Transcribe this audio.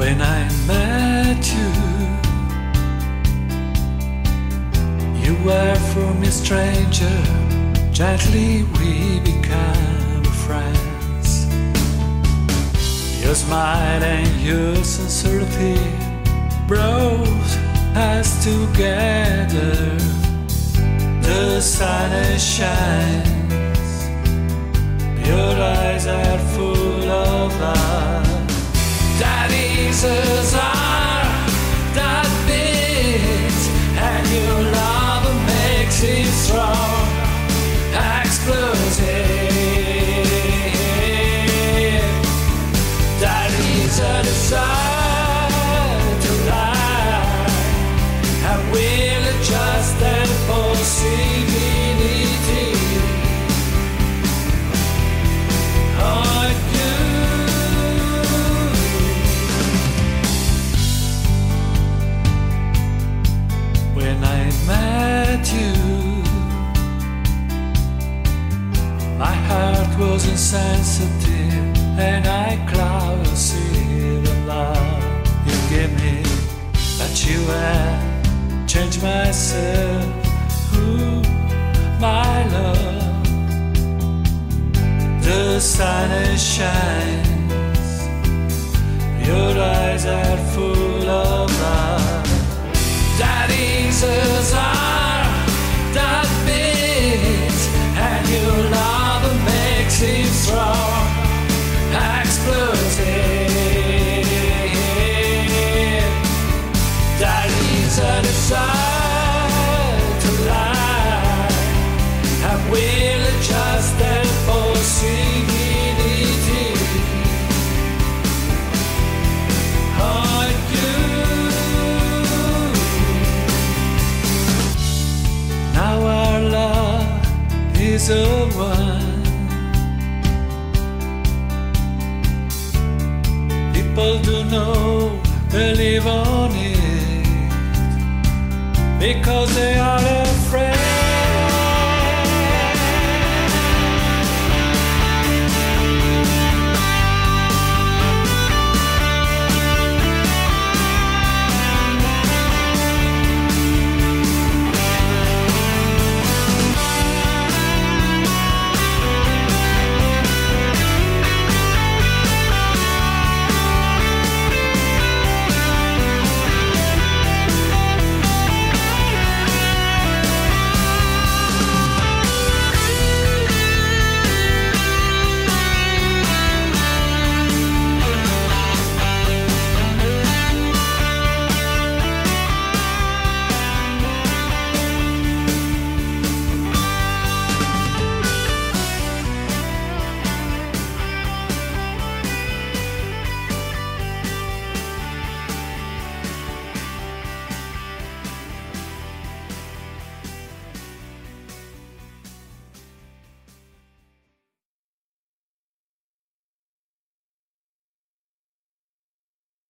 When I met you, you were for me stranger. Gently we became friends. Your smile and your sincerity brought us together. The sun shines. Your That is a heart that beats, and your love makes it strong, explosive. That is a desire. You, my heart was insensitive, and I the love you gave me. But you had changed myself, ooh, my love. The sun shines, is a one. People do know, believe on it because they are.